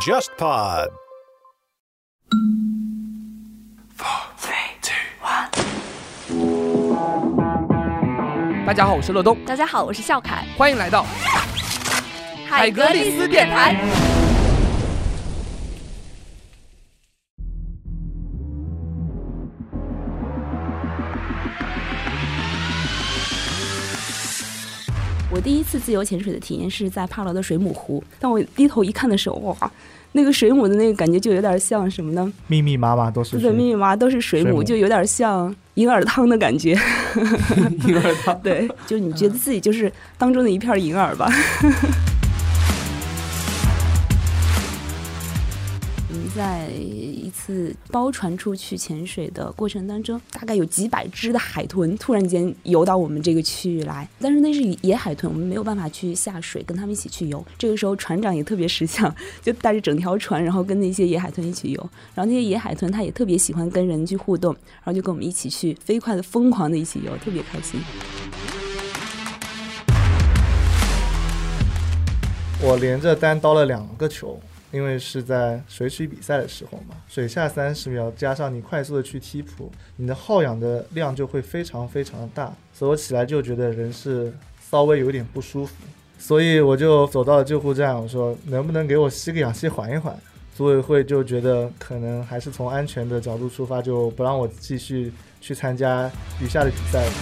JustPod。大家好，我是乐东，大家好，我是笑凯，欢迎来到海格力斯电台。第一次自由潜水的体验是在帕劳的水母湖，当我低头一看的时候，哇，那个水母的那个感觉就有点像什么呢？密密麻麻都是对，密密麻麻都是水母，水母就有点像银耳汤的感觉。银耳汤。对，就你觉得自己就是当中的一片银耳吧。在一次包船出去潜水的过程当中，大概有几百只的海豚突然间游到我们这个区域来，但是那是野海豚，我们没有办法去下水跟他们一起去游。这个时候船长也特别识相，就带着整条船，然后跟那些野海豚一起游。然后那些野海豚它也特别喜欢跟人去互动，然后就跟我们一起去飞快的、疯狂的一起游，特别开心。我连着单刀了两个球，因为是在水曲比赛的时候嘛，水下三十秒加上你快速的去踢蹼，你的耗氧的量就会非常非常的大，所以我起来就觉得人是稍微有点不舒服，所以我就走到了救护站，我说能不能给我吸个氧气缓一缓。组委会就觉得可能还是从安全的角度出发，就不让我继续去参加余下的比赛了。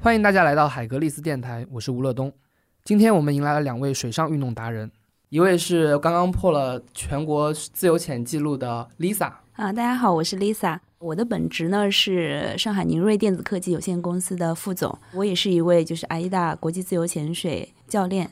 欢迎大家来到海格力斯电台，我是吴乐东。今天我们迎来了两位水上运动达人，一位是刚刚破了全国自由潜记录的 Lisa，啊，大家好，我是 Lisa。我的本职呢是上海宁瑞电子科技有限公司的副总，我也是一位就是阿依达国际自由潜水教练。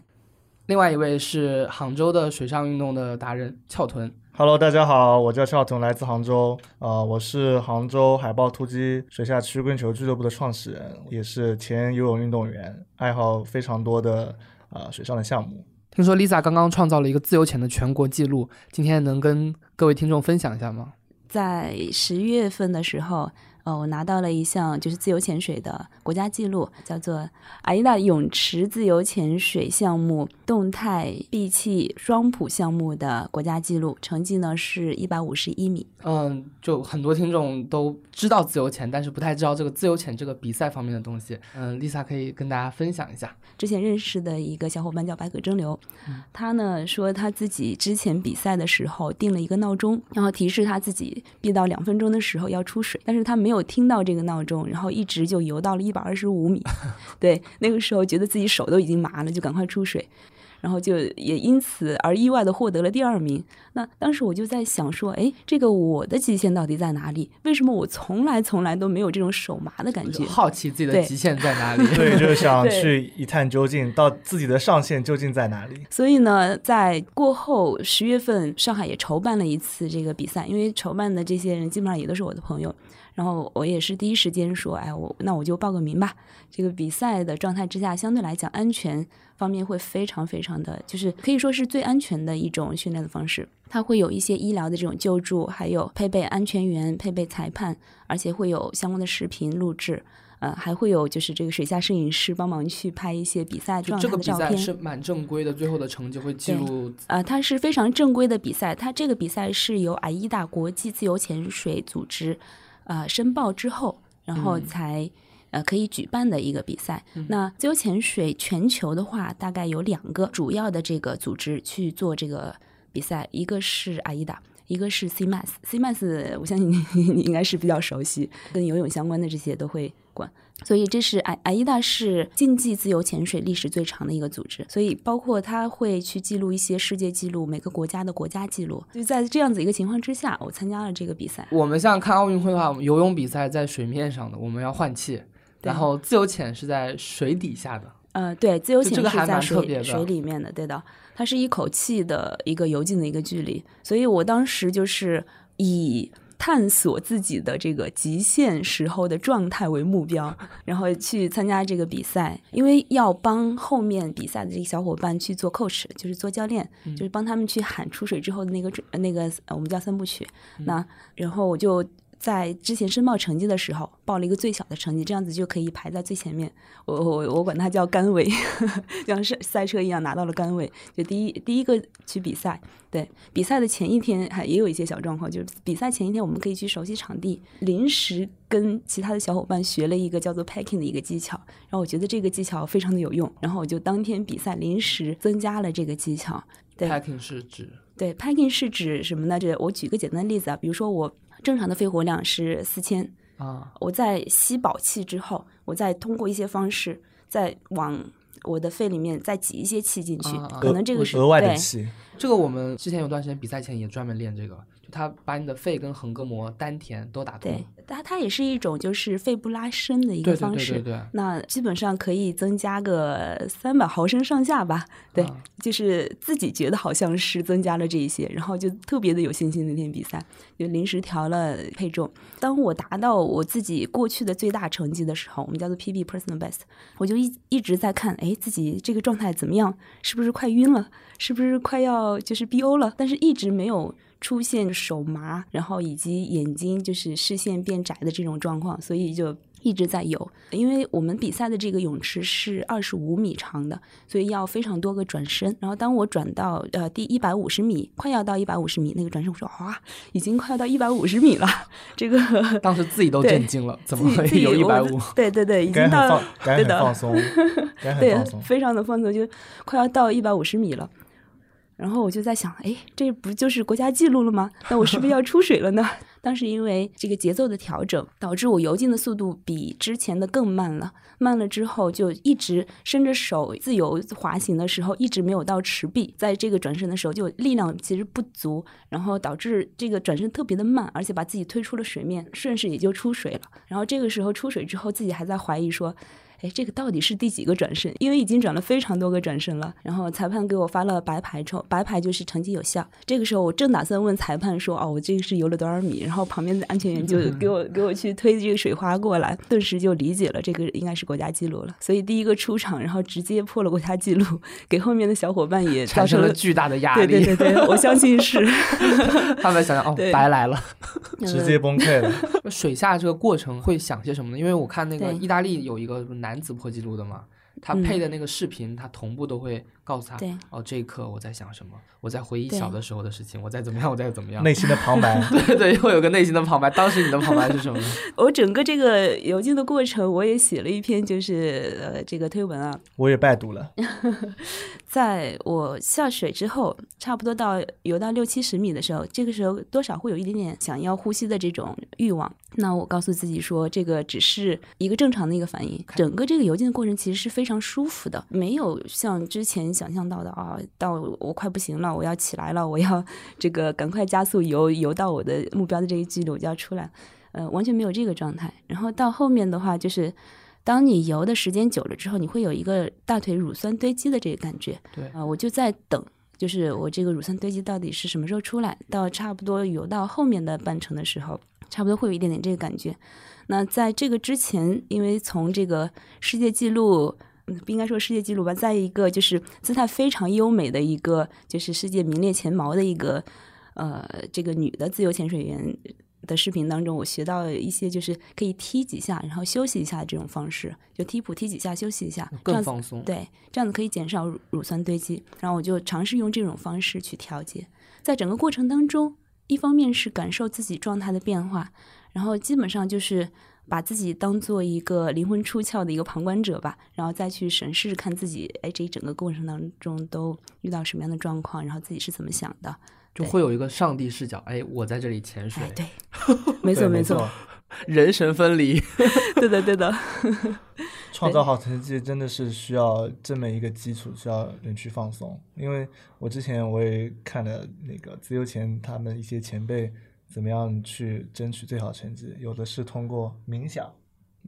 另外一位是杭州的水上运动的达人翘臀。Hello，大家好，我叫邵彤，来自杭州。呃，我是杭州海豹突击水下曲棍球俱乐部的创始人，也是前游泳运动员，爱好非常多的呃水上的项目。听说 Lisa 刚刚创造了一个自由潜的全国纪录，今天能跟各位听众分享一下吗？在十月份的时候，呃，我拿到了一项就是自由潜水的国家纪录，叫做阿依娜泳池自由潜水项目动态闭气双蹼项目的国家纪录，成绩呢是一百五十一米。嗯，就很多听众都知道自由潜，但是不太知道这个自由潜这个比赛方面的东西。嗯，Lisa 可以跟大家分享一下。之前认识的一个小伙伴叫百舸争流，他呢说他自己之前比赛的时候定了一个闹钟，然后提示他自己闭到两分钟的时候要出水，但是他没有听到这个闹钟，然后一直就游到了一百二十五米，对，那个时候觉得自己手都已经麻了，就赶快出水。然后就也因此而意外的获得了第二名。那当时我就在想说，哎，这个我的极限到底在哪里？为什么我从来从来都没有这种手麻的感觉？好奇自己的极限在哪里？对，就是想去一探究竟，到自己的上限究竟在哪里。所以呢，在过后十月份，上海也筹办了一次这个比赛，因为筹办的这些人基本上也都是我的朋友，然后我也是第一时间说，哎，我那我就报个名吧。这个比赛的状态之下，相对来讲安全方面会非常非常的，就是可以说是最安全的一种训练的方式。它会有一些医疗的这种救助，还有配备安全员、配备裁判，而且会有相关的视频录制。呃，还会有就是这个水下摄影师帮忙去拍一些比赛状态的照片。赛是蛮正规的，最后的成绩会记录。呃，它是非常正规的比赛，它这个比赛是由阿依达国际自由潜水组织呃申报之后，然后嗯才、呃可以举办的一个比赛。那自由潜水全球的话，大概有两个主要的这个组织去做这个比赛，一个是阿依达。一个是 CMAS。CMAS 我相信你 你应该是比较熟悉，跟游泳相关的这些都会管。所以这是阿阿依达是竞技自由潜水历史最长的一个组织，所以包括它会去记录一些世界纪录，每个国家的国家纪录。就在这样子一个情况之下，我参加了这个比赛。我们像看奥运会的话，游泳比赛在水面上的，我们要换气，然后自由潜是在水底下的。呃，对，自由潜是在水水里面的，对的，它是一口气的一个游进的一个距离，所以我当时就是以探索自己的这个极限时候的状态为目标，然后去参加这个比赛，因为要帮后面比赛的这个小伙伴去做 coach，就是做教练，就是帮他们去喊出水之后的那个那个我们叫三部曲。那然后我就在之前申报成绩的时候报了一个最小的成绩，这样子就可以排在最前面。我我我管它叫杆位，像是赛车一样拿到了杆位，就第一第一个去比赛。对，比赛的前一天还也有一些小状况，就是比赛前一天我们可以去熟悉场地，临时跟其他的小伙伴学了一个叫做 packing 的一个技巧，然后我觉得这个技巧非常的有用，然后我就当天比赛临时增加了这个技巧。对 packing 是指对，packing 是指什么呢？这我举个简单的例子啊，比如说我正常的肺活量是四千，啊，我在吸饱气之后，我再通过一些方式再往我的肺里面再挤一些气进去，可能这个是额外的对气，这个我们之前有段时间比赛前也专门练这个，就他把你的肺跟横膈膜、丹田都打通对。，它它也是一种就是肺部拉伸的一对对个方式。对对对，那基本上可以增加个三百毫升上下吧，对，啊就是自己觉得好像是增加了这一些，然后就特别的有信心那天比赛，就临时调了配重。当我达到我自己过去的最大成绩的时候，我们叫做 PB personal best，我就一一直在看，哎，自己这个状态怎么样？是不是快晕了？是不是快要就是 BO 了？但是一直没有出现手麻，然后以及眼睛就是视线变窄的这种状况，所以就一直在游。因为我们比赛的这个泳池是二十五米长的，所以要非常多个转身。然后当我转到呃第一百五十米，快要到一百五十米那个转身，我说哇，已经快要到一百五十米了，这个 当时自己都震惊了，怎么会有一百五？对对对，已经到放，该对的 对放，松。非常的放松，就快要到一百五十米了。然后我就在想，哎，这不就是国家纪录了吗？那我是不是要出水了呢？当时因为这个节奏的调整，导致我游进的速度比之前的更慢了。慢了之后，就一直伸着手自由滑行的时候，一直没有到池壁。在这个转身的时候，就力量其实不足，然后导致这个转身特别的慢，而且把自己推出了水面，顺势也就出水了。然后这个时候出水之后，自己还在怀疑说，哎，这个到底是第几个转身？因为已经转了非常多个转身了。然后裁判给我发了白牌之后，白牌就是成绩有效。这个时候我正打算问裁判说，哦，我这个是游了多少米？然后旁边的安全员就给我 给我去推这个水花过来，顿时就理解了这个应该是国家纪录了。所以第一个出场，然后直接破了国家纪录，给后面的小伙伴也造产生成了。巨大的压力，对对对，我相信是。他们想想哦，白来了。直接崩溃了。水下这个过程会想些什么呢？因为我看那个意大利有一个男子破纪录的嘛，他嗯。配的那个视频，他同步都会告诉他，对哦，这一刻我在想什么，我在回忆小的时候的事情，我在怎么样，我在怎么样。内心的旁白，对对，会有个内心的旁白。当时你的旁白是什么呢？我整个这个游进的过程，我也写了一篇，就是呃这个推文啊。我也拜读了。在我下水之后，差不多到游到六七十米的时候，这个时候多少会有一点点想要呼吸的这种欲望。那我告诉自己说，这个只是一个正常的一个反应。整个这个游进的过程其实是非常舒服的，没有像之前想象到的啊，到我快不行了，我要起来了，我要这个赶快加速游游到我的目标的这一距离，我就要出来。呃，完全没有这个状态。然后到后面的话，就是当你游的时间久了之后，你会有一个大腿乳酸堆积的这个感觉。对啊、我就在等，就是我这个乳酸堆积到底是什么时候出来？到差不多游到后面的半程的时候，差不多会有一点点这个感觉。那在这个之前，因为从这个世界纪录。嗯，不应该说世界纪录吧，在一个就是姿态非常优美的一个，就是世界名列前茅的一个，呃，这个女的自由潜水员的视频当中，我学到一些就是可以踢几下，然后休息一下这种方式，就踢普踢几下休息一下，这样子更放松。对，这样子可以减少乳乳酸堆积。然后我就尝试用这种方式去调节，在整个过程当中，一方面是感受自己状态的变化，然后基本上就是把自己当做一个灵魂出窍的一个旁观者吧，然后再去审视看自己，哎，这一整个过程当中都遇到什么样的状况，然后自己是怎么想的。就会有一个上帝视角，哎，我在这里潜水哎，，对，没错没没错，人神分离。对的对的，创造好成绩真的是需要这么一个基础，需要人去放松。因为我之前我也看了那个自由前他们一些前辈怎么样去争取最好成绩，有的是通过冥想，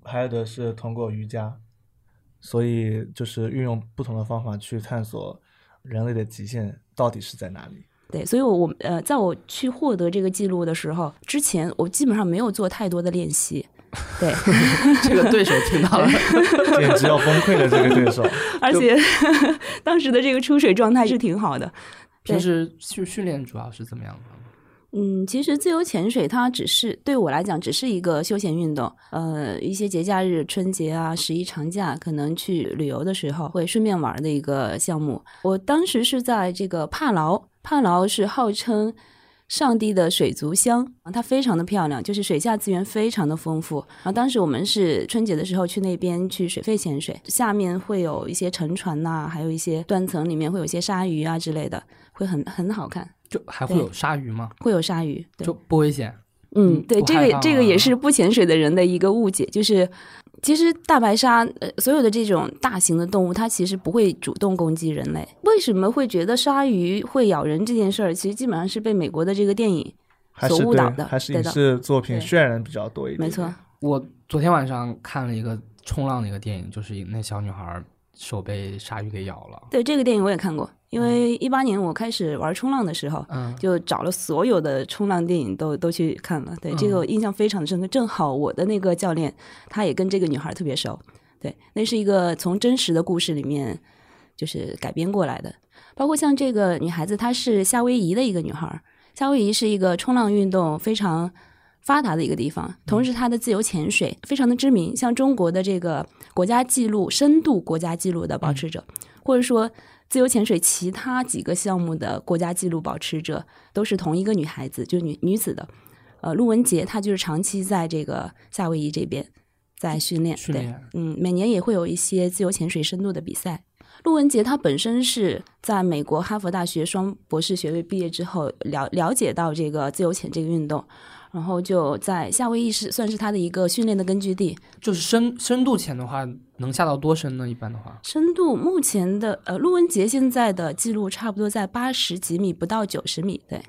还有的是通过瑜伽，所以就是运用不同的方法去探索人类的极限到底是在哪里。对，所以我我呃，在我去获得这个记录的时候，之前我基本上没有做太多的练习，对，这个对手听到了，简直要崩溃了，这个对手。而且当时的这个出水状态是挺好的。平时训训练主要是怎么样的？嗯，其实自由潜水它只是对我来讲只是一个休闲运动。呃，一些节假日、春节啊、十一长假，可能去旅游的时候会顺便玩的一个项目。我当时是在这个帕劳，帕劳是号称上帝的水族箱，它非常的漂亮，就是水下资源非常的丰富。然后当时我们是春节的时候去那边去水肺潜水，下面会有一些沉船呐、还有一些断层里面会有一些鲨鱼啊之类的，会很很好看，就还会有鲨鱼吗？会有鲨鱼，对就不危险。嗯，嗯对，这个这个也是不潜水的人的一个误解，就是其实大白鲨呃所有的这种大型的动物，它其实不会主动攻击人类。为什么会觉得鲨鱼会咬人这件事儿，其实基本上是被美国的这个电影，所误导的还是影对的视作品渲染比较多一点。没错，我昨天晚上看了一个冲浪的一个电影，就是那小女孩手被鲨鱼给咬了。对这个电影我也看过，因为一八年我开始玩冲浪的时候，嗯，就找了所有的冲浪电影都都去看了。对，这个我印象非常的深刻。正好我的那个教练，他也跟这个女孩特别熟。对，那是一个从真实的故事里面就是改编过来的。包括像这个女孩子，她是夏威夷的一个女孩。夏威夷是一个冲浪运动非常发达的一个地方，同时它的自由潜水非常的知名，像中国的这个国家纪录深度国家纪录的保持者，或者说自由潜水其他几个项目的国家纪录保持者，都是同一个女孩子，就女女子的。呃，陆文杰她就是长期在这个夏威夷这边在训练，对训练，嗯，每年也会有一些自由潜水深度的比赛。陆文杰他本身是在美国哈佛大学双博士学位毕业之后了了解到这个自由潜这个运动，然后就在夏威夷是算是他的一个训练的根据地。就是深深度潜的话，能下到多深呢？一般的话，深度目前的呃，陆文杰现在的记录差不多在八十几米，不到九十米。对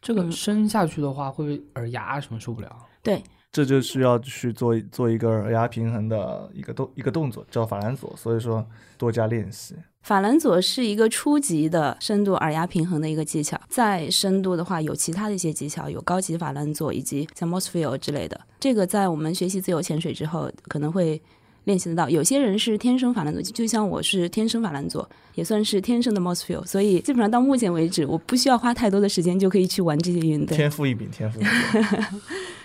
这个嗯深下去的话，会不会耳压什么受不了？对，这就需要去做做一个耳压平衡的一个动一个动作，叫法兰佐，所以说多加练习。法兰佐是一个初级的深度耳压平衡的一个技巧，再深度的话有其他的一些技巧，有高级法兰佐以及像 Mossfield 之类的。这个在我们学习自由潜水之后可能会练习得到。有些人是天生法兰佐，就像我是天生法兰佐，也算是天生的 Mossfield，所以基本上到目前为止，我不需要花太多的时间就可以去玩这些运动。天赋异禀，天赋异禀。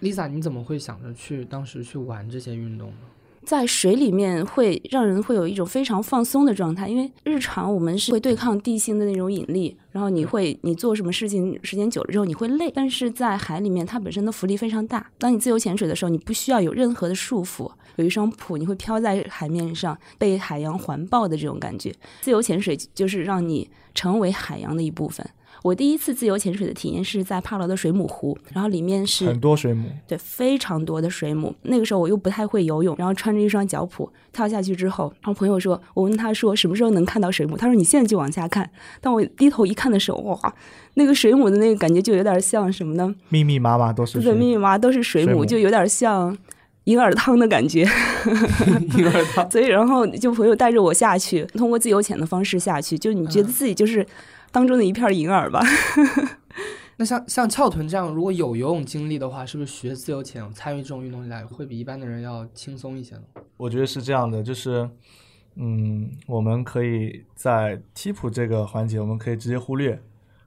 Lisa，你怎么会想着去当时去玩这些运动呢？在水里面会让人会有一种非常放松的状态，因为日常我们是会对抗地心的那种引力，然后你会你做什么事情时间久了之后你会累，但是在海里面它本身的浮力非常大，当你自由潜水的时候，你不需要有任何的束缚，有一双蹼，你会飘在海面上，被海洋环抱的这种感觉。自由潜水就是让你成为海洋的一部分。我第一次自由潜水的体验是在帕劳的水母湖，然后里面是很多水母，对，非常多的水母。那个时候我又不太会游泳，然后穿着一双脚蹼跳下去之后，然后朋友说，我问他说什么时候能看到水母，他说你现在就往下看。当我低头一看的时候，哇，那个水母的那个感觉就有点像什么呢？密密麻麻都是对，水母。密密麻麻都是水母，水母就有点像银耳汤的感觉。银耳汤所以，然后就朋友带着我下去，通过自由潜的方式下去，就你觉得自己就是当中的一片银耳吧。那像像翘臀这样，如果有游泳经历的话，是不是学自由潜参与这种运动起来会比一般的人要轻松一些呢？我觉得是这样的，就是，嗯，我们可以在踢普这个环节，我们可以直接忽略，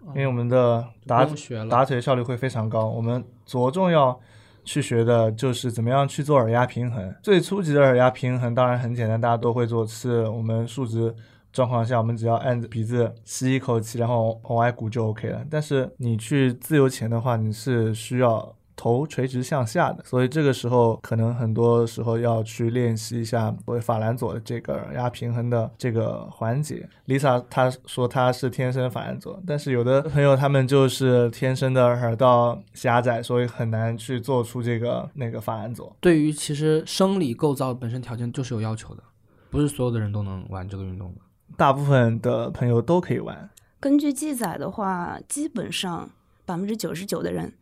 因为我们的打打腿效率会非常高。我们着重要去学的就是怎么样去做耳压平衡。最初级的耳压平衡当然很简单，大家都会做，是我们数值状况下，我们只要按着鼻子吸一口气，然后往外鼓就 OK 了。但是你去自由潜的话，你是需要。头垂直向下的，所以这个时候可能很多时候要去练习一下所谓法兰佐的这个耳压平衡的这个环节。Lisa 她说她是天生法兰佐，但是有的朋友他们就是天生的耳道狭窄，所以很难去做出这个那个法兰佐。对于其实生理构造本身条件就是有要求的，不是所有的人都能玩这个运动的。大部分的朋友都可以玩，根据记载的话，基本上百分之九十九的人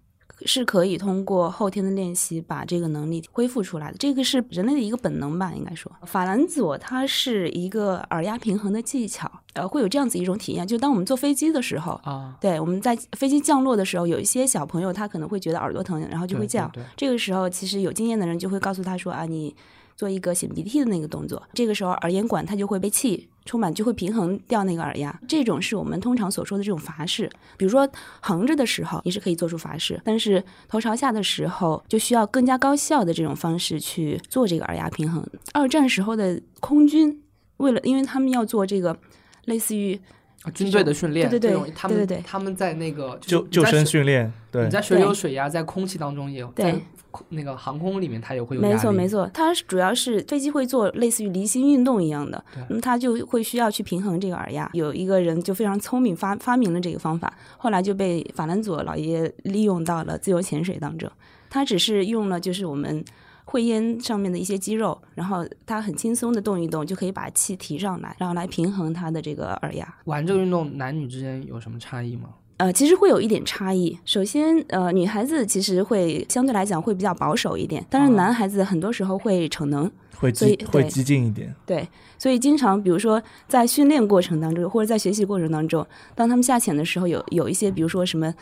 是可以通过后天的练习把这个能力恢复出来的。这个是人类的一个本能吧，应该说。法兰佐它是一个耳压平衡的技巧，呃，会有这样子一种体验，就当我们坐飞机的时候。啊，对，我们在飞机降落的时候，有一些小朋友他可能会觉得耳朵疼，然后就会对叫。对对这个时候，其实有经验的人就会告诉他说啊，你做一个擤鼻涕的那个动作，这个时候耳咽管它就会被气充满，就会平衡掉那个耳压。这种是我们通常所说的这种罚式。比如说横着的时候，你是可以做出罚式，但是头朝下的时候，就需要更加高效的这种方式去做这个耳压平衡。二战时候的空军，为了因为他们要做这个类似于啊军队的训练，对对对他们对对对他们在那个救救生训，练，对你，在水里有水压，在空气当中也有，那个航空里面它也会有没错，没错，它是主要是飞机会做类似于离心运动一样的，那么它就会需要去平衡这个耳压。有一个人就非常聪明发发明了这个方法，后来就被法兰佐老爷利用到了自由潜水当中。他只是用了就是我们会咽上面的一些肌肉，然后他很轻松的动一动，就可以把气提上来，然后来平衡他的这个耳压。玩这个运动男女之间有什么差异吗？呃，其实会有一点差异。首先，呃，女孩子其实会相对来讲会比较保守一点，但是啊男孩子很多时候会逞能。会所以对激会激进一点，对，所以经常比如说在训练过程当中，或者在学习过程当中，当他们下潜的时候，有有一些比如说什么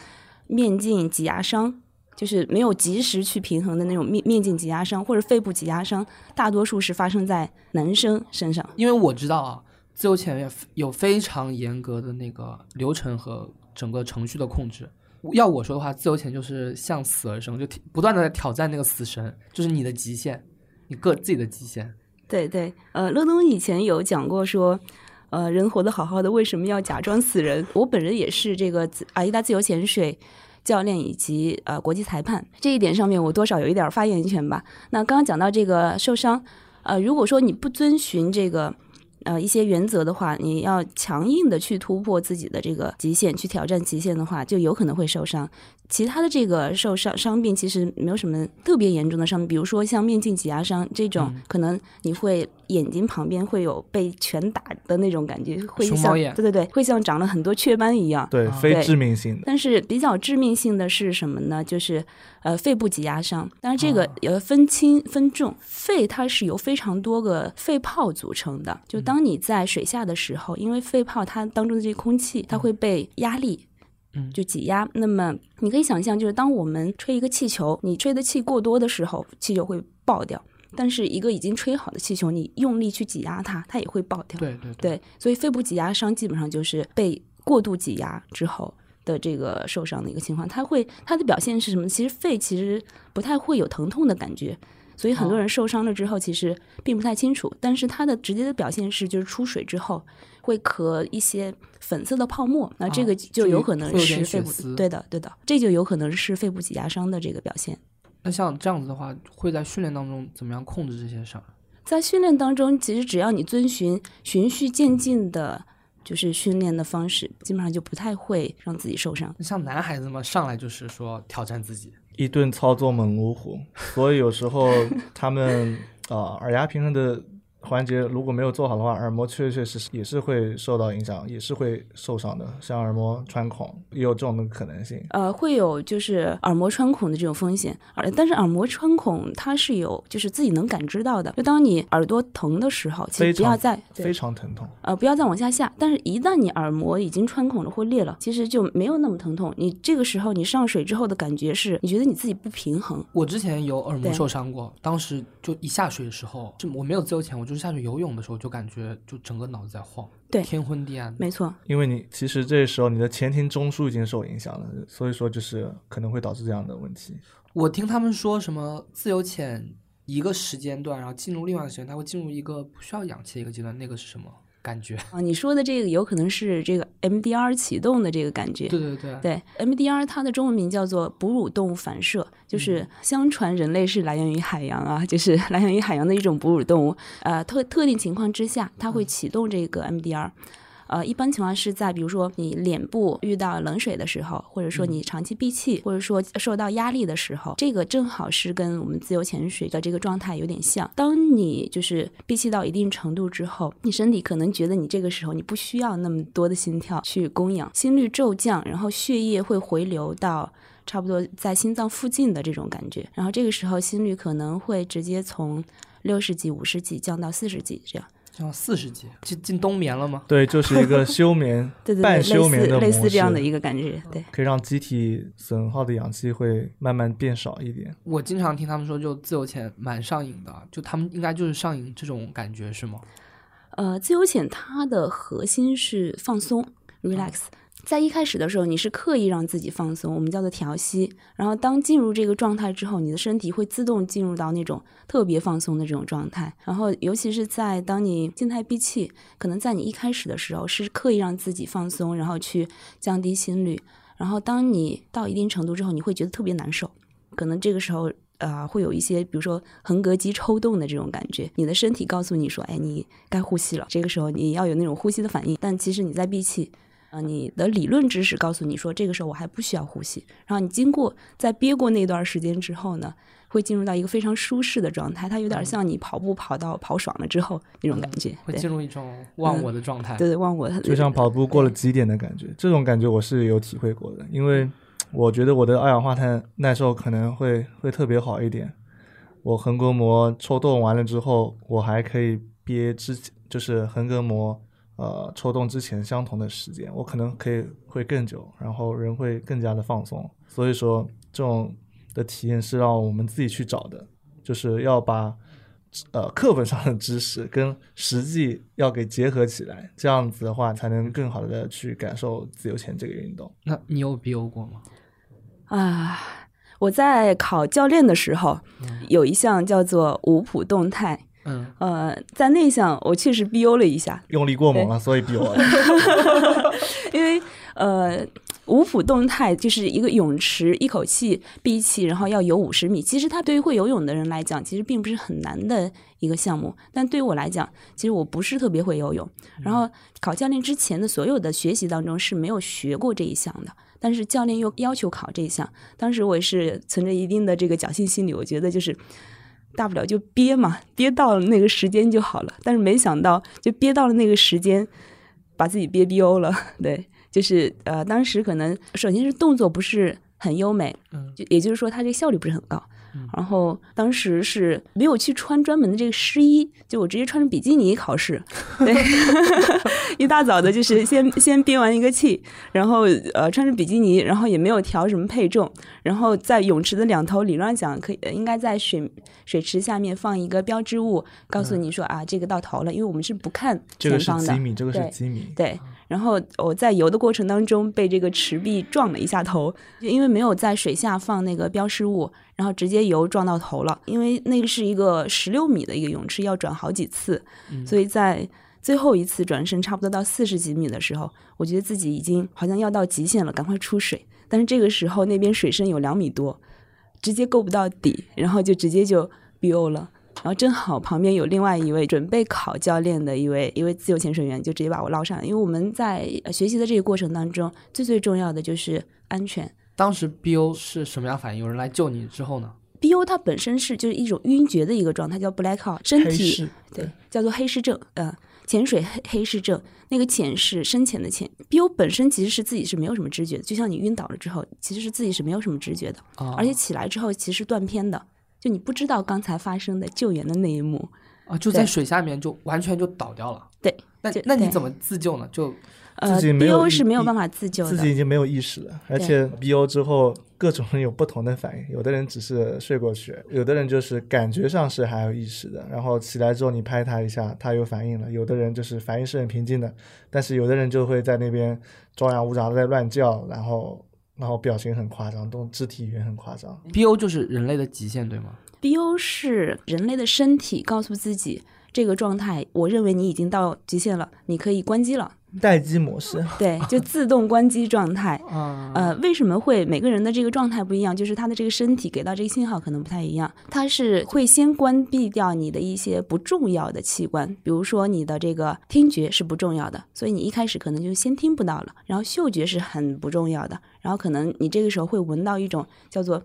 面镜挤压伤，就是没有及时去平衡的那种面面镜挤压伤或者肺部挤压伤，大多数是发生在男生身上。因为我知道啊，自由潜有非常严格的那个流程和整个程序的控制。要我说的话，自由潜就是向死而生，就不断的在挑战那个死神，就是你的极限，你个自己的极限。对对，呃，乐东以前有讲过说。呃，人活得好好的，为什么要假装死人？我本人也是这个自阿迪达自由潜水教练以及呃国际裁判这一点上面，我多少有一点发言权吧。那刚刚讲到这个受伤，呃，如果说你不遵循这个呃一些原则的话，你要强硬的去突破自己的这个极限，去挑战极限的话，就有可能会受伤。其他的这个受伤伤病其实没有什么特别严重的伤病，比如说像面镜挤压伤这种，嗯可能你会眼睛旁边会有被拳打的那种感觉，会像对对对，会像长了很多雀斑一样。对，啊非致命性的，但是比较致命性的是什么呢？就是呃肺部挤压伤。当然这个啊也分轻分重，肺它是由非常多个肺泡组成的。就当你在水下的时候，因为肺泡它当中的这些空气，它会被压力。嗯就挤压。那么你可以想象，就是当我们吹一个气球，你吹的气过多的时候，气球会爆掉；但是一个已经吹好的气球，你用力去挤压它，它也会爆掉。对对对，所以肺部挤压伤基本上就是被过度挤压之后的这个受伤的一个情况。它会它的表现是什么？其实肺其实不太会有疼痛的感觉。所以很多人受伤了之后，其实并不太清楚，但是它的直接的表现是，就是出水之后会咳一些粉色的泡沫，那这个啊就有可能是肺部对的，对的，这就有可能是肺部挤压伤的这个表现。那像这样子的话，会在训练当中怎么样控制这些伤？在训练当中，其实只要你遵循循序渐进的，就是训练的方式，基本上就不太会让自己受伤。像男孩子嘛，上来就是说挑战自己，一顿操作猛如虎，所以有时候他们啊、耳压平衡的环节如果没有做好的话，耳膜确确实实也是会受到影响，也是会受伤的，像耳膜穿孔也有这种的可能性。呃，会有就是耳膜穿孔的这种风险，耳但是耳膜穿孔它是有就是自己能感知到的，就当你耳朵疼的时候，其实不要再非常疼痛，呃不要再往下下，但是一旦你耳膜已经穿孔了或裂了，其实就没有那么疼痛。你这个时候你上水之后的感觉是，你觉得你自己不平衡，我之前有耳膜受伤过，当时就一下水的时候，就我没有自由潜，我就是下去游泳的时候就感觉就整个脑子在晃，对天昏地暗。没错。因为你其实这时候你的前庭中枢已经受影响了，所以说就是可能会导致这样的问题。我听他们说什么自由潜一个时间段，然后进入另外一个时间，它会进入一个不需要氧气的一个阶段，那个是什么感觉？啊，你说的这个有可能是这个 MDR 启动的这个感觉。对对对，对，MDR 它的中文名叫做哺乳动物反射，就是相传人类是来源于海洋啊，就是 来源于海洋的一种哺乳动物。呃，特特定情况之下，它会启动这个 MDR。呃，一般情况是在比如说你脸部遇到冷水的时候，或者说你长期闭气，或者说受到压力的时候，这个正好是跟我们自由潜水的这个状态有点像。当你就是闭气到一定程度之后，你身体可能觉得你这个时候你不需要那么多的心跳去供氧，心率骤降，然后血液会回流到。差不多在心脏附近的这种感觉，然后这个时候心率可能会直接从六十几、五十几降到四十几这样。像四十级，进进冬眠了吗？对，就是一个休眠 对对对，半休眠的模式，类似这样的一个感觉，对。可以让机体损耗的氧气会慢慢变少一点。我经常听他们说，就自由潜蛮上瘾的，就他们应该就是上瘾这种感觉是吗？呃，自由潜它的核心是放松 （relax）。在一开始的时候，你是刻意让自己放松，我们叫做调息。然后当进入这个状态之后，你的身体会自动进入到那种特别放松的这种状态。然后，尤其是在当你静态闭气，可能在你一开始的时候是刻意让自己放松，然后去降低心率。然后，当你到一定程度之后，你会觉得特别难受，可能这个时候。呃，会有一些，比如说横膈肌抽动的这种感觉，你的身体告诉你说，哎，你该呼吸了。这个时候你要有那种呼吸的反应，但其实你在闭气。啊，你的理论知识告诉你说，这个时候我还不需要呼吸。然后你经过在憋过那段时间之后呢，会进入到一个非常舒适的状态，它有点像你跑步跑到跑爽了之后那种感觉，会进入一种忘我的状态。对对，忘我，就像跑步过了极点的感觉。这种感觉我是有体会过的，因为我觉得我的二氧化碳耐受可能会会特别好一点。我横膈膜抽动完了之后，我还可以憋之前就是横膈膜。呃，抽动之前相同的时间，我可能可以会更久，然后人会更加的放松。所以说，这种的体验是让我们自己去找的，就是要把呃课本上的知识跟实际要给结合起来，这样子的话才能更好的去感受自由潜这个运动。那你有 BO 过吗？啊，我在考教练的时候，有一项叫做五普动态。嗯，呃，在那项我确实 BO 了一下，用力过猛了，所以 BO 了。因为呃，五普动态就是一个泳池，一口气闭气，然后要游五十米。其实它对于会游泳的人来讲，其实并不是很难的一个项目。但对于我来讲，其实我不是特别会游泳。然后考教练之前的所有的学习当中是没有学过这一项的。但是教练又要求考这一项，当时我也是存着一定的这个侥幸心理，我觉得就是。大不了就憋嘛，憋到了那个时间就好了。但是没想到，就憋到了那个时间，把自己憋 BO 了。对，就是呃，当时可能首先是动作不是很优美，嗯，就也就是说，它这个效率不是很高。然后当时是没有去穿专门的这个湿衣，就我直接穿着比基尼考试。对，一大早的就是先 先憋完一个气，然后呃穿着比基尼，然后也没有调什么配重，然后在泳池的两头，理论上讲可以应该在水水池下面放一个标志物，告诉你说啊这个到头了，因为我们是不看前方的。这个是几米？这个是几米？对。然后我在游的过程当中被这个池壁撞了一下头，就因为没有在水下放那个标识物，然后直接游撞到头了。因为那个是一个十六米的一个泳池，要转好几次，所以在最后一次转身，差不多到四十几米的时候，我觉得自己已经好像要到极限了，赶快出水。但是这个时候那边水深有两米多，直接够不到底，然后就直接就 BO 了。然后正好旁边有另外一位准备考教练的一位一位自由潜水员，就直接把我捞上来。因为我们在学习的这个过程当中，最最重要的就是安全。当时 BO 是什么样反应？有人来救你之后呢？BO 它本身是就是一种晕厥的一个状态，叫 blackout，身体对叫做黑视症，呃，潜水黑黑视症。那个潜是深潜的潜，BO 本身其实是自己是没有什么知觉的，就像你晕倒了之后，其实是自己是没有什么知觉的，而且起来之后其实断片的。就你不知道刚才发生的救援的那一幕啊，就在水下面就完全就倒掉了。对，那那你怎么自救呢？就呃，BO 是没有办法自救，自己已经没有意识了。而且 BO 之后，各种人有不同的反应，有的人只是睡过去，有的人就是感觉上是还有意识的，然后起来之后你拍他一下，他有反应了。有的人就是反应是很平静的，但是有的人就会在那边张牙舞爪的在乱叫，然后。然后表情很夸张，动肢体语言很夸张。BO 就是人类的极限，对吗？BO 是人类的身体告诉自己这个状态，我认为你已经到极限了，你可以关机了。待机模式，对，就自动关机状态。啊，呃，为什么会每个人的这个状态不一样？就是他的这个身体给到这个信号可能不太一样。他是会先关闭掉你的一些不重要的器官，比如说你的这个听觉是不重要的，所以你一开始可能就先听不到了。然后嗅觉是很不重要的，然后可能你这个时候会闻到一种叫做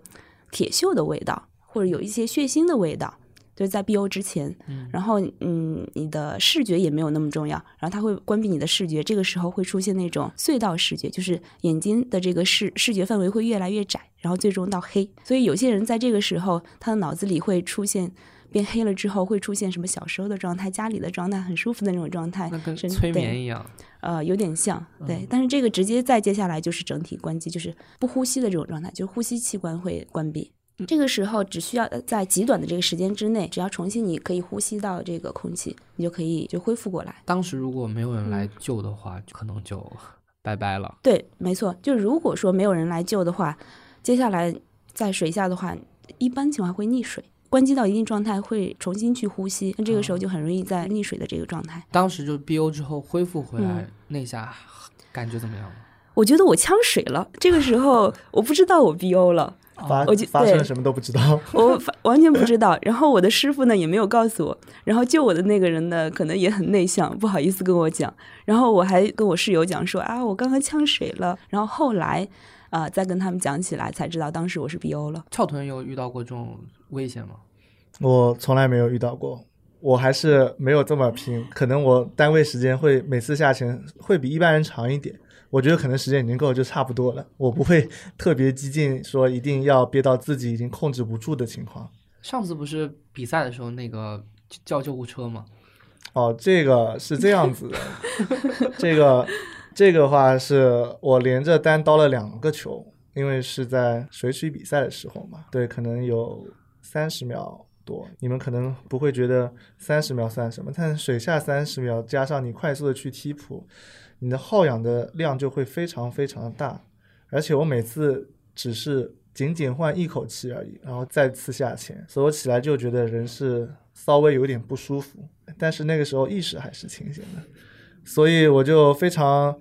铁锈的味道，或者有一些血腥的味道。就是在 BO 之前，然后嗯，你的视觉也没有那么重要，然后它会关闭你的视觉，这个时候会出现那种隧道视觉，就是眼睛的这个视视觉范围会越来越窄，然后最终到黑。所以有些人在这个时候，他的脑子里会出现变黑了之后会出现什么小时候的状态、家里的状态，很舒服的那种状态那，跟催对眠一样。呃，有点像，对。嗯但是这个直接再接下来就是整体关机，就是不呼吸的这种状态，就是呼吸器官会关闭。嗯这个时候只需要呃在极短的这个时间之内，只要重新你可以呼吸到这个空气，你就可以就恢复过来。当时如果没有人嗯来救的话，可能就 拜拜了。对，没错，就如果说没有人来救的话，接下来在水下的话，一般情况会溺水。关机到一定状态会重新去呼吸，那这个时候就很容易在溺水的这个状态。当时就 BO 之后恢复回来嗯，那下感觉怎么样？我觉得我呛水了，这个时候我不知道我 BO 了。发我就发生了什么都不知道。我反完全不知道。然后我的师傅呢也没有告诉我，然后救我的那个人呢可能也很内向，不好意思跟我讲。然后我还跟我室友讲说啊，我刚刚呛水了。然后后来啊、再跟他们讲起来，才知道当时我是 BO 了。翘臀有遇到过这种危险吗？我从来没有遇到过，我还是没有这么拼。可能我单位时间会每次下潜会比一般人长一点。我觉得可能时间已经够，就差不多了。我不会特别激进，说一定要憋到自己已经控制不住的情况。上次不是比赛的时候那个叫救护车吗？哦，这个是这样子的，这个这个话是我连着单刀了两个球，因为是在水曲比赛的时候嘛，对，可能有三十秒多，你们可能不会觉得三十秒算什么，但是水下三十秒加上你快速的去踢扑，你的耗氧的量就会非常非常的大，而且我每次只是仅仅换一口气而已，然后再次下潜，所以我起来就觉得人是稍微有点不舒服，但是那个时候意识还是清醒的，所以我就非常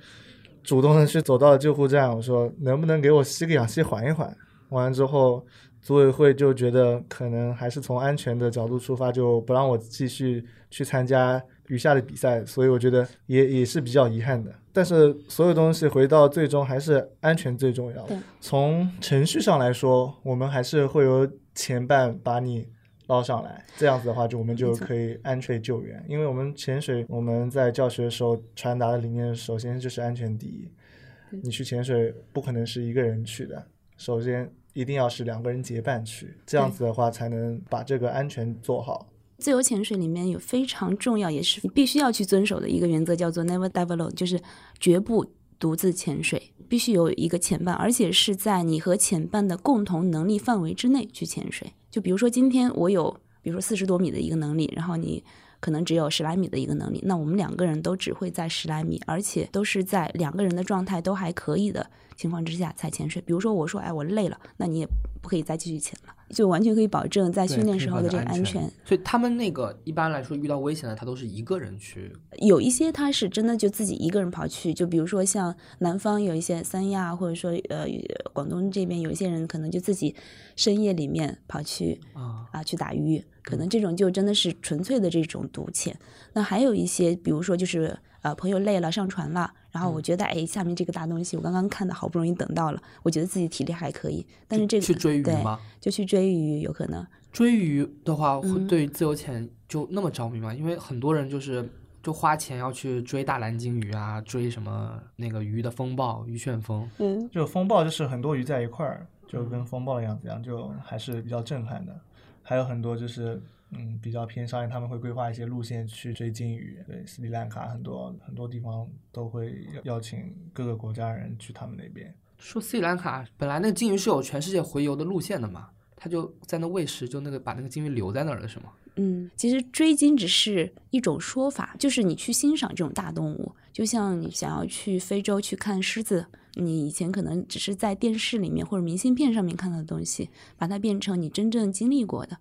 主动的去走到了救护站，我说能不能给我吸个氧气缓一缓？完了之后，组委会就觉得可能还是从安全的角度出发，就不让我继续去参加余下的比赛，所以我觉得也也是比较遗憾的。但是所有东西回到最终还是安全最重要。从程序上来说，我们还是会有前半把你捞上来，这样子的话，就我们就可以安全救援。因为我们潜水，我们在教学的时候传达的理念，首先就是安全第一。你去潜水不可能是一个人去的，首先一定要是两个人结伴去，这样子的话才能把这个安全做好。自由潜水里面有非常重要，也是你必须要去遵守的一个原则，叫做 never dive alone，就是绝不独自潜水，必须有一个潜伴，而且是在你和潜伴的共同能力范围之内去潜水。就比如说今天我有，比如说四十多米的一个能力，然后你可能只有十来米的一个能力，那我们两个人都只会在十来米，而且都是在两个人的状态都还可以的情况之下才潜水。比如说我说，哎，我累了，那你也不可以再继续潜了，就完全可以保证在训练时候的这个安全。所以他们那个一般来说遇到危险的，他都是一个人去。有一些他是真的就自己一个人跑去，就比如说像南方有一些三亚，或者说呃广东这边有一些人可能就自己深夜里面跑去啊啊去打鱼，可能这种就真的是纯粹的这种独潜。那还有一些，比如说就是呃朋友累了上船了，然后我觉得哎下面这个大东西我刚刚看的好不容易等到了，我觉得自己体力还可以，但是这个去追鱼对吗？就去追鱼有可能。追鱼的话，对自由潜就那么着迷吗？因为很多人就是就花钱要去追大蓝鲸鱼啊，追什么那个鱼的风暴、鱼旋风。嗯，就风暴就是很多鱼在一块儿，就跟风暴的样子一样，就还是比较震撼的。还有很多就是嗯比较偏商业，他们会规划一些路线去追鲸鱼。对，斯里兰卡很多很多地方都会邀邀请各个国家人去他们那边。说斯里兰卡本来那个鲸鱼是有全世界洄游的路线的嘛，他就在那喂食，就那个把那个鲸鱼留在那儿了，是吗？嗯，其实追鲸只是一种说法，就是你去欣赏这种大动物，就像你想要去非洲去看狮子，你以前可能只是在电视里面或者明信片上面看到的东西，把它变成你真正经历过的。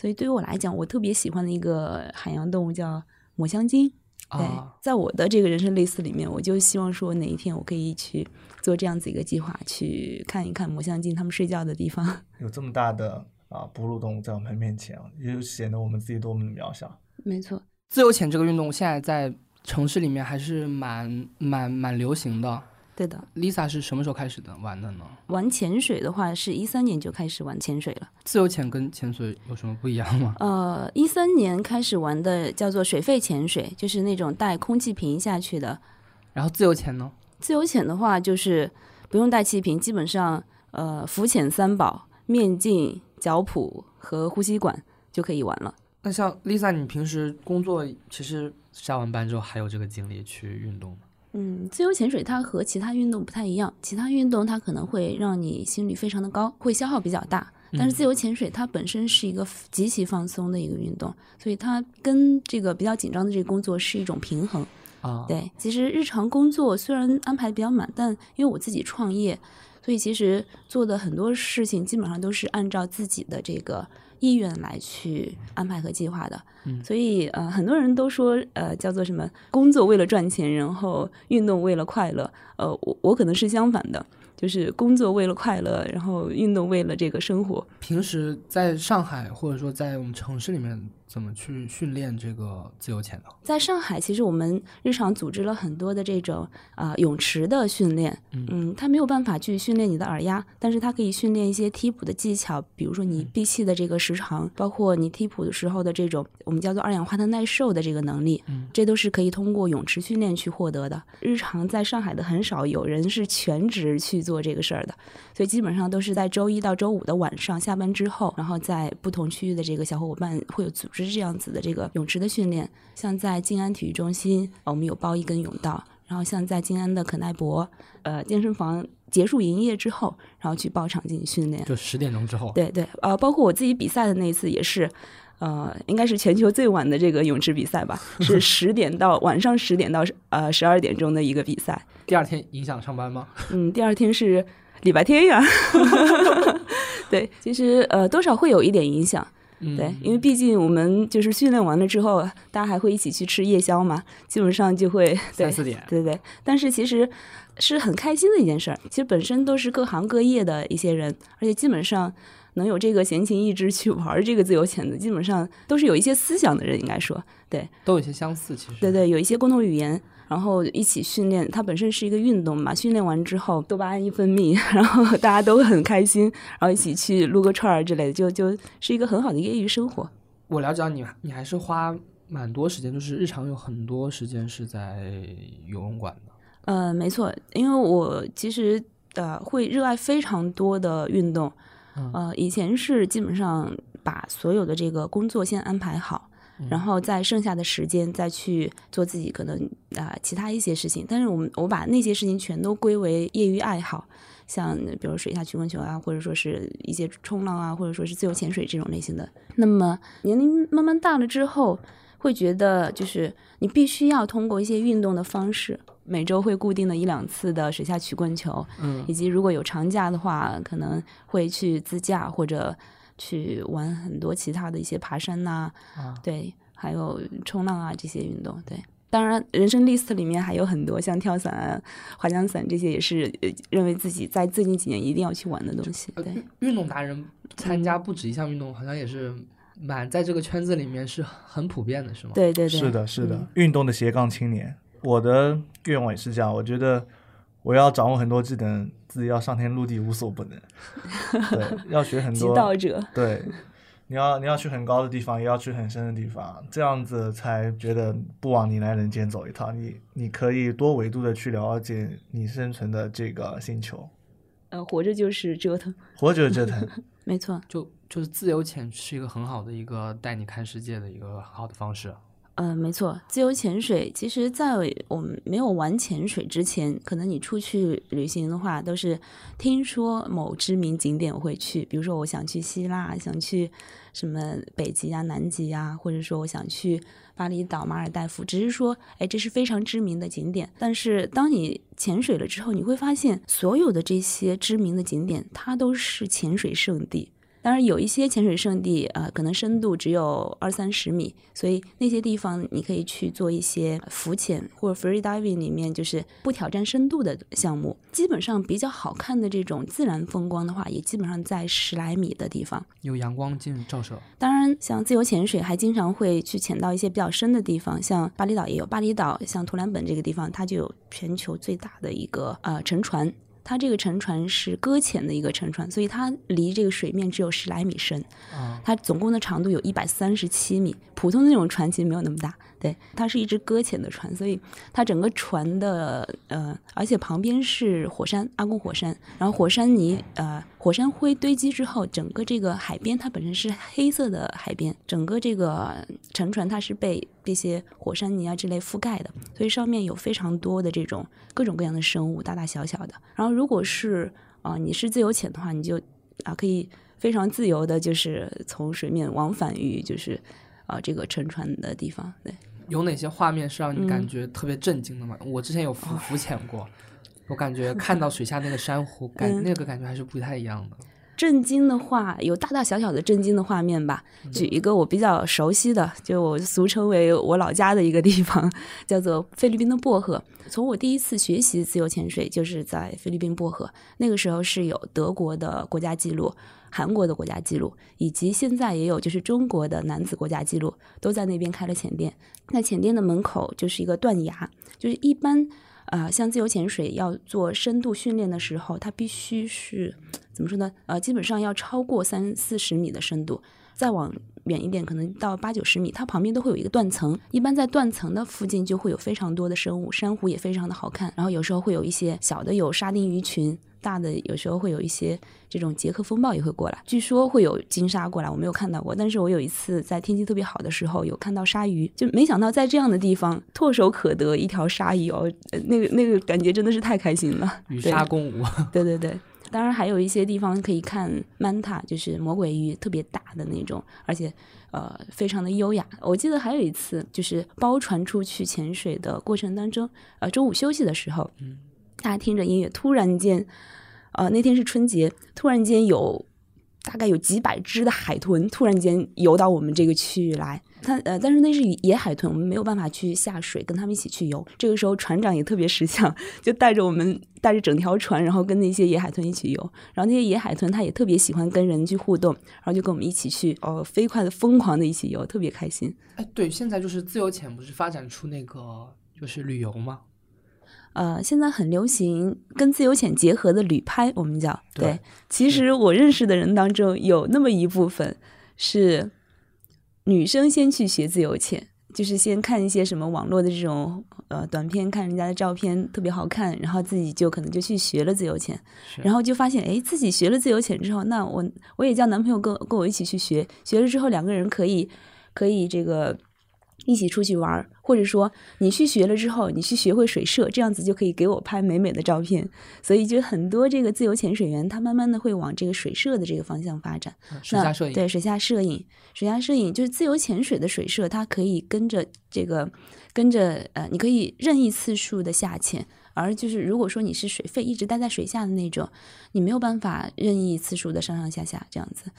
所以对于我来讲，我特别喜欢的一个海洋动物叫抹香鲸。对啊，，在我的这个人生类似里面，我就希望说哪一天我可以去做这样子一个计划，去看一看抹香鲸它们睡觉的地方。有这么大的啊哺乳动物在我们面前，也就显得我们自己多么的渺小。没错，自由潜这个运动现在在城市里面还是蛮蛮蛮流行的。对的。Lisa 是什么时候开始的玩的呢？玩潜水的话，是一三年就开始玩潜水了。自由潜跟潜水有什么不一样吗？呃，一三年开始玩的叫做水肺潜水，就是那种带空气瓶下去的。然后自由潜呢？自由潜的话，就是不用带气瓶，基本上呃浮潜三宝：面镜、脚蹼和呼吸管就可以玩了。那像 Lisa，你平时工作其实下完班之后还有这个精力去运动吗？嗯，自由潜水它和其他运动不太一样，其他运动它可能会让你心率非常的高，会消耗比较大。但是自由潜水它本身是一个极其放松的一个运动，所以它跟这个比较紧张的这个工作是一种平衡。啊，对，其实日常工作虽然安排比较满，但因为我自己创业，所以其实做的很多事情基本上都是按照自己的这个意愿来去安排和计划的。嗯所以呃，很多人都说呃叫做什么工作为了赚钱，然后运动为了快乐。呃，我我可能是相反的，就是工作为了快乐，然后运动为了这个生活。平时在上海或者说在我们城市里面，怎么去训练这个自由潜呢？在上海，其实我们日常组织了很多的这种啊、泳池的训练，嗯它没有办法去训练你的耳压，但是它可以训练一些踢捕的技巧，比如说你闭气的这个时长，包括你踢捕的时候的这种我们叫做二氧化碳耐受的这个能力，嗯这都是可以通过泳池训练去获得的。日常在上海的很少有人是全职去做这个事儿的，所以基本上都是在周一到周五的晚上下班之后，然后在不同区域的这个小伙伴会有组织这样子的这个泳池的训练。像在静安体育中心，呃我们有包一根泳道，然后像在静安的可耐博，呃，健身房结束营业之后，然后去包场进行训练。就十点钟之后。对对，呃，包括我自己比赛的那一次也是，呃，应该是全球最晚的这个泳池比赛吧，是十点到晚上十点到呃十二点钟的一个比赛。第二天影响上班吗？嗯，第二天是礼拜天呀。对，其实呃多少会有一点影响。嗯，对，因为毕竟我们就是训练完了之后，大家还会一起去吃夜宵嘛，基本上就会对三四点。对对，但是其实是很开心的一件事儿。其实本身都是各行各业的一些人，而且基本上能有这个闲情逸致去玩儿这个自由潜的，基本上都是有一些思想的人，应该说，对都有些相似，其实。对对，有一些共同语言。然后一起训练，它本身是一个运动嘛。训练完之后，多巴胺一分泌，然后大家都很开心，然后一起去撸个串儿之类的，就就是一个很好的业余生活。我了解到你，你还是花蛮多时间，就是日常有很多时间是在游泳馆的。呃，没错，因为我其实呃会热爱非常多的运动，嗯呃，以前是基本上把所有的这个工作先安排好。然后在剩下的时间再去做自己可能啊、呃、其他一些事情，但是我们我把那些事情全都归为业余爱好，像比如水下曲棍球啊，或者说是一些冲浪啊，或者说是自由潜水这种类型的。那么年龄慢慢大了之后，会觉得就是你必须要通过一些运动的方式，每周会固定的一两次的水下曲棍球，嗯以及如果有长假的话，可能会去自驾或者。去玩很多其他的一些爬山呐、啊，对，还有冲浪啊这些运动，对。当然，人生 list 里面还有很多像跳伞啊、滑翔伞这些，也是呃认为自己在最近几年一定要去玩的东西。对，运动达人参加不止一项运动，好像也是蛮在这个圈子里面是很普遍的，是吗？对对对，是的，是的嗯，运动的斜杠青年。我的愿望也是这样，我觉得我要掌握很多技能，自己要上天入地无所不能。对，要学很 极多。道者。对，你要你要去很高的地方，也要去很深的地方，这样子才觉得不枉你来人间走一趟。你你可以多维度的去了解你生存的这个星球，呃，活着就是折腾，活着折腾。没错。就就是自由潜是一个很好的一个带你看世界的一个很好的方式。呃，没错，自由潜水其实，在我们没有玩潜水之前，可能你出去旅行的话，都是听说某知名景点会去，比如说我想去希腊，想去什么北极啊、南极啊，或者说我想去巴厘岛、马尔代夫，只是说，哎，这是非常知名的景点。但是当你潜水了之后，你会发现，所有的这些知名的景点，它都是潜水圣地。当然，有一些潜水圣地，呃，可能深度只有二三十米，所以那些地方你可以去做一些浮潜或者 free diving 里面就是不挑战深度的项目。基本上比较好看的这种自然风光的话，也基本上在十来米的地方。有阳光进照射，当然，像自由潜水还经常会去潜到一些比较深的地方，像巴厘岛也有。巴厘岛像图兰本这个地方，它就有全球最大的一个呃沉船。它这个沉船是搁浅的一个沉船，所以它离这个水面只有十来米深。啊，它总共的长度有一百三十七米，普通的那种船其实没有那么大。对，它是一只搁浅的船，所以它整个船的呃，而且旁边是火山，阿贡火山，然后火山泥呃火山灰堆积之后，整个这个海边它本身是黑色的海边，整个这个沉船它是被这些火山泥啊之类覆盖的，所以上面有非常多的这种各种各样的生物，大大小小的。然后如果是啊、你是自由潜的话，你就啊可以非常自由的，就是从水面往返于就是啊、这个沉船的地方，对。有哪些画面是让你嗯感觉特别震惊的吗？我之前有浮浮潜过，我感觉看到水下那个珊瑚，感、嗯那个感觉还是不太一样的。震惊的话，有大大小小的震惊的画面吧。举一个我比较熟悉的，就我俗称为我老家的一个地方，叫做菲律宾的薄荷。从我第一次学习自由潜水，就是在菲律宾薄荷，那个时候是有德国的国家纪录。韩国的国家纪录，以及现在也有就是中国的男子国家纪录，都在那边开了潜店。那潜店的门口就是一个断崖，就是一般啊、啊像自由潜水要做深度训练的时候，它必须是怎么说呢？呃，基本上要超过三四十米的深度，再往远一点，可能到八九十米，它旁边都会有一个断层。一般在断层的附近就会有非常多的生物，珊瑚也非常的好看。然后有时候会有一些小的有沙丁鱼群，大的有时候会有一些这种捷克风暴也会过来。据说会有金鲨过来，我没有看到过，但是我有一次在天气特别好的时候有看到鲨鱼，就没想到在这样的地方唾手可得一条鲨鱼哦，呃那个那个感觉真的是太开心了。与鲨共舞，对对对，当然还有一些地方可以看 manta，就是魔鬼鱼，特别大的那种，而且呃非常的优雅。我记得还有一次，就是包船出去潜水的过程当中，呃中午休息的时候，大家听着音乐，突然间，呃那天是春节，突然间有。大概有几百只的海豚突然间游到我们这个区域来，它呃，但是那是野海豚，我们没有办法去下水跟他们一起去游。这个时候船长也特别识相，就带着我们带着整条船，然后跟那些野海豚一起游。然后那些野海豚它也特别喜欢跟人去互动，然后就跟我们一起去哦，飞快的疯狂的一起游，特别开心。哎，对，现在就是自由潜不是发展出那个就是旅游吗？呃，现在很流行跟自由潜结合的旅拍，我们叫对其实我认识的人当中有那么一部分是女生先去学自由潜，就是先看一些什么网络的这种呃短片，看人家的照片特别好看，然后自己就可能就去学了自由潜，然后就发现哎自己学了自由潜之后，那我我也叫男朋友跟跟我一起去学，学了之后两个人可以可以这个。一起出去玩儿，或者说你去学了之后，你去学会水摄，这样子就可以给我拍美美的照片。所以就很多这个自由潜水员，他慢慢的会往这个水摄的这个方向发展。那水下摄影，对水下摄影，水下摄影就是自由潜水的水摄，它可以跟着这个跟着呃，你可以任意次数的下潜。而就是如果说你是水肺一直待在水下的那种，你没有办法任意次数的上上下下这样子。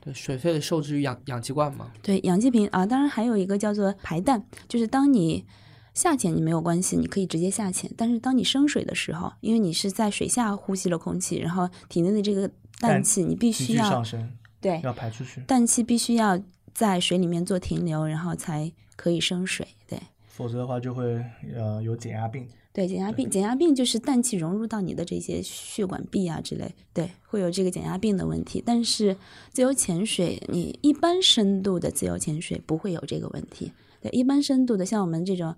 对，水肺受制于氧氧气罐嘛。对，氧气瓶啊，当然还有一个叫做排氮，就是当你下潜你没有关系，你可以直接下潜，但是当你升水的时候，因为你是在水下呼吸了空气，然后体内的这个氮氮气你必须要上升，对要排出去，氮气必须要在水里面做停留，然后才可以升水。对否则的话就会呃有减压病。对，减压病，减压病就是氮气融入到你的这些血管壁啊之类，对，会有这个减压病的问题。但是自由潜水，你一般深度的自由潜水不会有这个问题。对，一般深度的，像我们这种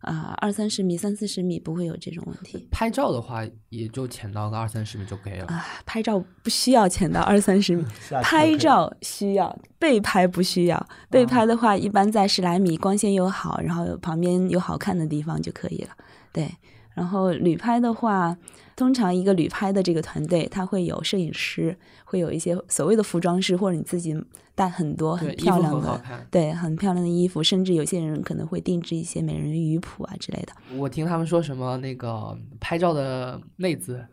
啊二三十米、三四十米不会有这种问题。拍照的话，也就潜到个二三十米就可以了。啊，拍照不需要潜到二三十米，拍照需要，被拍不需要。被拍的话，一般在十来米，光线又好，然后旁边有好看的地方就可以了。对，然后旅拍的话，通常一个旅拍的这个团队，他会有摄影师，会有一些所谓的服装师，或者你自己带很多，很漂亮的。对，很漂亮的衣服，甚至有些人可能会定制一些美人鱼谱啊之类的。我听他们说什么那个拍照的妹子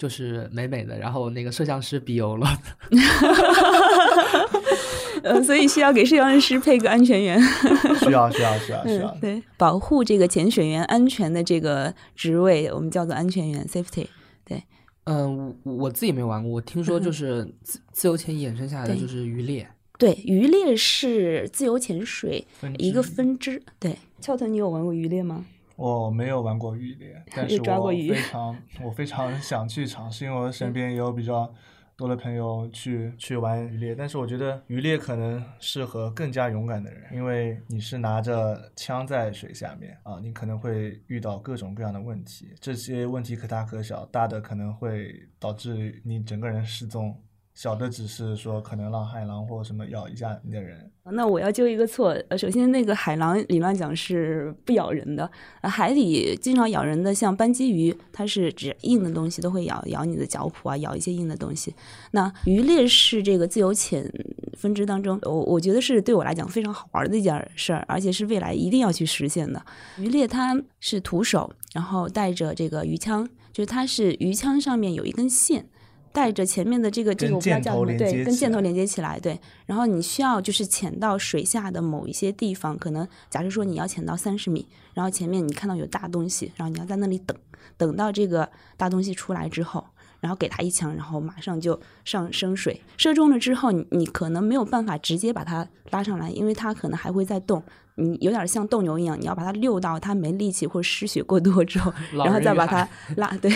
就是美美的，然后那个摄像师比油了。呃，所以需要给摄像师配个安全员。需要需要需要需要嗯，。对，保护这个潜水员安全的这个职位，我们叫做安全员 （safety）。对嗯，我我自己没玩过，我听说就是自自由潜衍生下来的就是渔猎。对，渔猎是自由潜水一个支分支。对，翘臀，你有玩过渔猎吗？我没有玩过渔猎，但是我非常我非常想去尝试，因为我身边也有比较多的朋友去去玩渔猎，但是我觉得渔猎可能适合更加勇敢的人，因为你是拿着枪在水下面啊，你可能会遇到各种各样的问题，这些问题可大可小，大的可能会导致你整个人失踪。小的只是说可能让海狼或什么咬一下你的人。那我要纠一个错，呃，首先那个海狼理论讲是不咬人的，海里经常咬人的像斑鳍鱼，它是指硬的东西都会咬，咬你的脚蹼啊，咬一些硬的东西。那渔猎是这个自由潜分支当中，我我觉得是对我来讲非常好玩的一件事儿，而且是未来一定要去实现的。渔猎它是徒手，然后带着这个鱼枪，就是它是鱼枪上面有一根线。带着前面的这个这个我不知道叫什么，对，跟箭头连接起来，对。然后你需要就是潜到水下的某一些地方，可能假设说你要潜到三十米，然后前面你看到有大东西，然后你要在那里等，等到这个大东西出来之后，然后给他一枪，然后马上就上升水，射中了之后，你你可能没有办法直接把它拉上来，因为它可能还会在动。你有点像斗牛一样，你要把它遛到它没力气或者失血过多之后，然后再把它拉。对，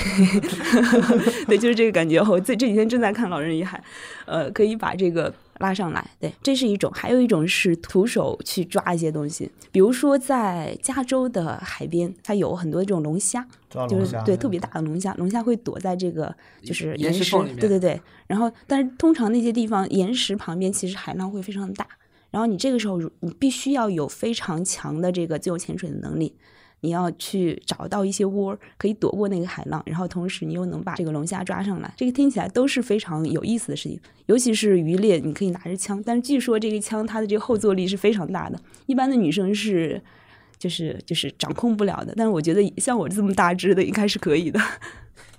对，就是这个感觉。我这这几天正在看《老人与海》，呃，可以把这个拉上来。对，这是一种，还有一种是徒手去抓一些东西，比如说在加州的海边，它有很多这种龙虾，就是对特别大的龙虾，龙虾会躲在这个就是岩石，对对对。然后，但是通常那些地方岩石旁边，其实海浪会非常的大。然后你这个时候，你必须要有非常强的这个自由潜水的能力，你要去找到一些窝可以躲过那个海浪，然后同时你又能把这个龙虾抓上来，这个听起来都是非常有意思的事情。尤其是渔猎，你可以拿着枪，但是据说这个枪它的这个后坐力是非常大的，一般的女生是就是就是掌控不了的。但是我觉得像我这么大只的，应该是可以的。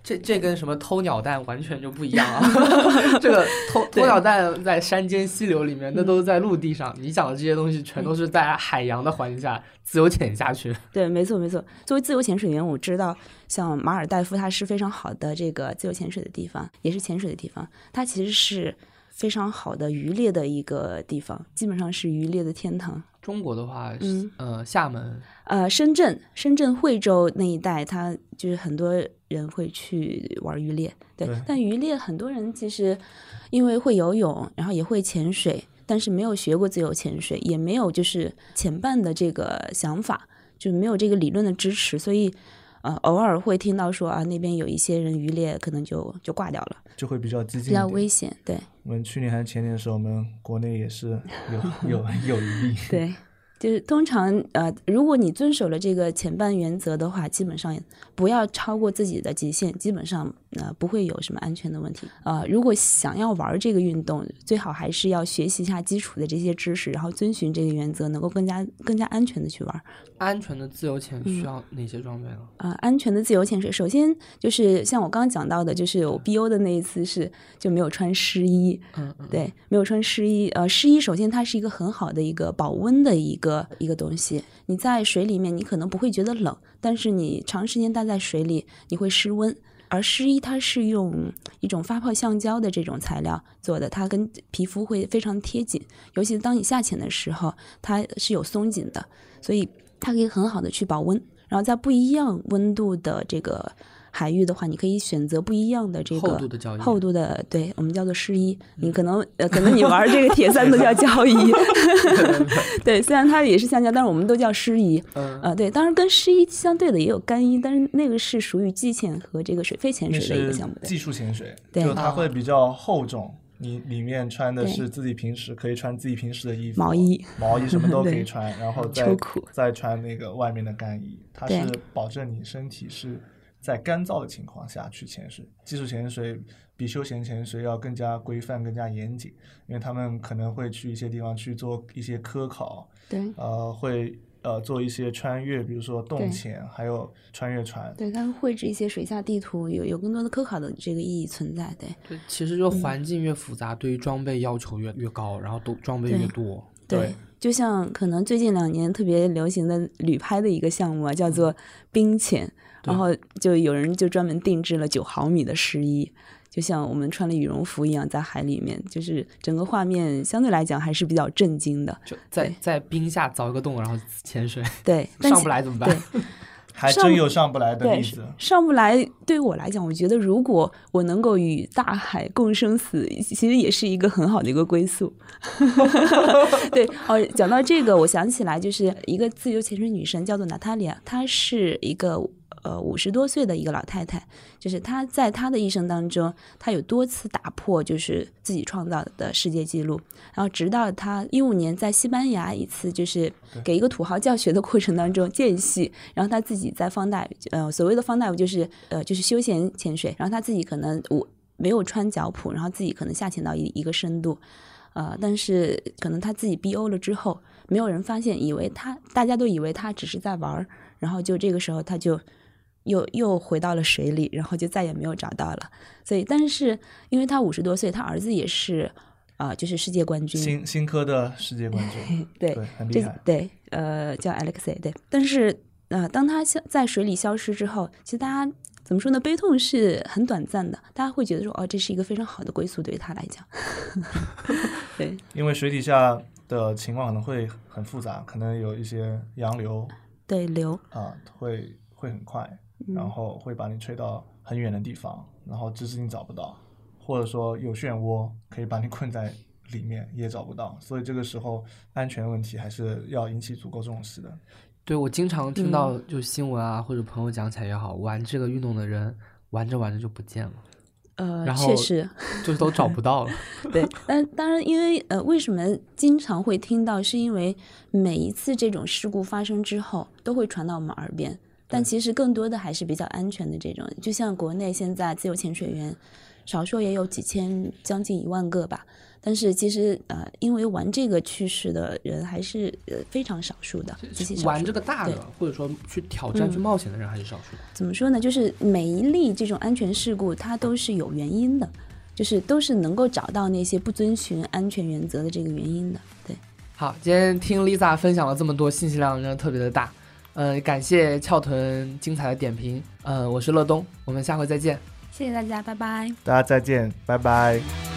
这这跟什么偷鸟蛋完全就不一样啊！这个偷偷鸟蛋在山间溪流里面，那都是在陆地上。你讲的这些东西，全都是在海洋的环境下自由潜下去。对，没错没错。作为自由潜水员，我知道像马尔代夫，它是非常好的这个自由潜水的地方，也是潜水的地方。它其实是非常好的渔猎的一个地方，基本上是渔猎的天堂。中国的话，嗯呃，厦门，呃，深圳，深圳惠州那一带，它就是很多人会去玩渔猎，对。但渔猎很多人其实因为会游泳，然后也会潜水，但是没有学过自由潜水，也没有就是潜伴的这个想法，就没有这个理论的支持，所以。呃，偶尔会听到说啊，那边有一些人渔猎，可能就就挂掉了，就会比较激进，比较危险。对，我们去年还是前年的时候，我们国内也是有 有有一例。对。就是通常呃，如果你遵守了这个前半原则的话，基本上不要超过自己的极限，基本上呃不会有什么安全的问题。呃，如果想要玩这个运动，最好还是要学习一下基础的这些知识，然后遵循这个原则，能够更加更加安全的去玩。安全的自由潜需要哪些装备呢？啊，安全的自由潜水，首先就是像我刚刚讲到的，就是我 BO 的那一次是就没有穿湿衣，嗯嗯，对，没有穿湿衣。呃，湿衣首先它是一个很好的一个保温的一个。个一个东西，你在水里面，你可能不会觉得冷，但是你长时间待在水里，你会失温。而湿衣它是用一种发泡橡胶的这种材料做的，它跟皮肤会非常贴紧，尤其是当你下潜的时候，它是有松紧的，所以它可以很好的去保温。然后在不一样温度的这个。海域的话，你可以选择不一样的这个厚度的交易，厚度的，对我们叫做湿衣。你可能呃，可能你玩这个铁三都叫胶衣，对，虽然它也是橡胶，但是我们都叫湿衣。嗯，呃，对，当然跟湿衣相对的也有干衣，但是那个是属于季潜和这个水肺潜水的一个项目。技术潜水，对，就它会比较厚重，你里面穿的是自己平时可以穿自己平时的衣服，毛衣、毛衣什么都可以穿，然后 再再穿那个外面的干衣，它是保证你身体是。在干燥的情况下去潜水，技术潜水比休闲潜水要更加规范、更加严谨，因为他们可能会去一些地方去做一些科考，对，呃，会呃做一些穿越，比如说洞潜，还有穿越船，对，他们绘制一些水下地图，有有更多的科考的这个意义存在，对。对，其实就环境越复杂，对于装备要求越越高，然后都装备越多，对。就像可能最近两年特别流行的旅拍的一个项目啊，叫做冰潜。然后就有人就专门定制了九毫米的湿衣，就像我们穿了羽绒服一样，在海里面，就是整个画面相对来讲还是比较震惊的。就在在冰下凿一个洞，然后潜水，对，上不来怎么办？还真有上不来的对例子。上不来，对于我来讲，我觉得如果我能够与大海共生死，其实也是一个很好的一个归宿。对，哦，讲到这个，我想起来就是一个自由潜水女神，叫做娜塔莉亚，她是一个呃五十多岁的一个老太太，就是她在她的一生当中，她有多次打破就是自己创造的世界纪录，然后直到她一五年在西班牙一次就是给一个土豪教学的过程当中间隙，然后她自己在放 dive，呃，所谓的放 dive 就是呃就是休闲潜水，然后她自己可能我没有穿脚蹼，然后自己可能下潜到一一个深度，呃，但是可能她自己 BO 了之后，没有人发现，以为他大家都以为他只是在玩儿，然后就这个时候他就又又回到了水里，然后就再也没有找到了。所以，但是因为他五十多岁，他儿子也是啊、呃就是世界冠军，新新科的世界冠军，对对，很厉害。对，呃，叫 Alexei，对。但是呃，当他消在水里消失之后，其实大家怎么说呢？悲痛是很短暂的，大家会觉得说，哦，这是一个非常好的归宿，对于他来讲。对，因为水底下的情况可能会很复杂，可能有一些洋流对，流，啊、会会很快，嗯然后会把你吹到很远的地方，然后至今找不到，或者说有漩涡可以把你困在里面也找不到，所以这个时候安全问题还是要引起足够重视的。对我经常听到就新闻啊，或者朋友讲起来也好，玩这个运动的人玩着玩着就不见了，呃，然后确实，就是都找不到了。对，但当然，因为呃，为什么经常会听到？是因为每一次这种事故发生之后，都会传到我们耳边。但其实更多的还是比较安全的这种，就像国内现在自由潜水员，少说也有几千，将近一万个吧。但是其实呃，因为玩这个去世的人还是呃非常少数的，极其少数。玩这个大的，或者说去挑战、嗯去冒险的人还是少数的。怎么说呢？就是每一例这种安全事故，它都是有原因的，就是都是能够找到那些不遵循安全原则的这个原因的。对，好，今天听 Lisa 分享了这么多，信息量真的特别的大。呃，感谢翘臀精彩的点评。呃，我是乐东，我们下回再见。谢谢大家，拜拜。大家再见，拜拜。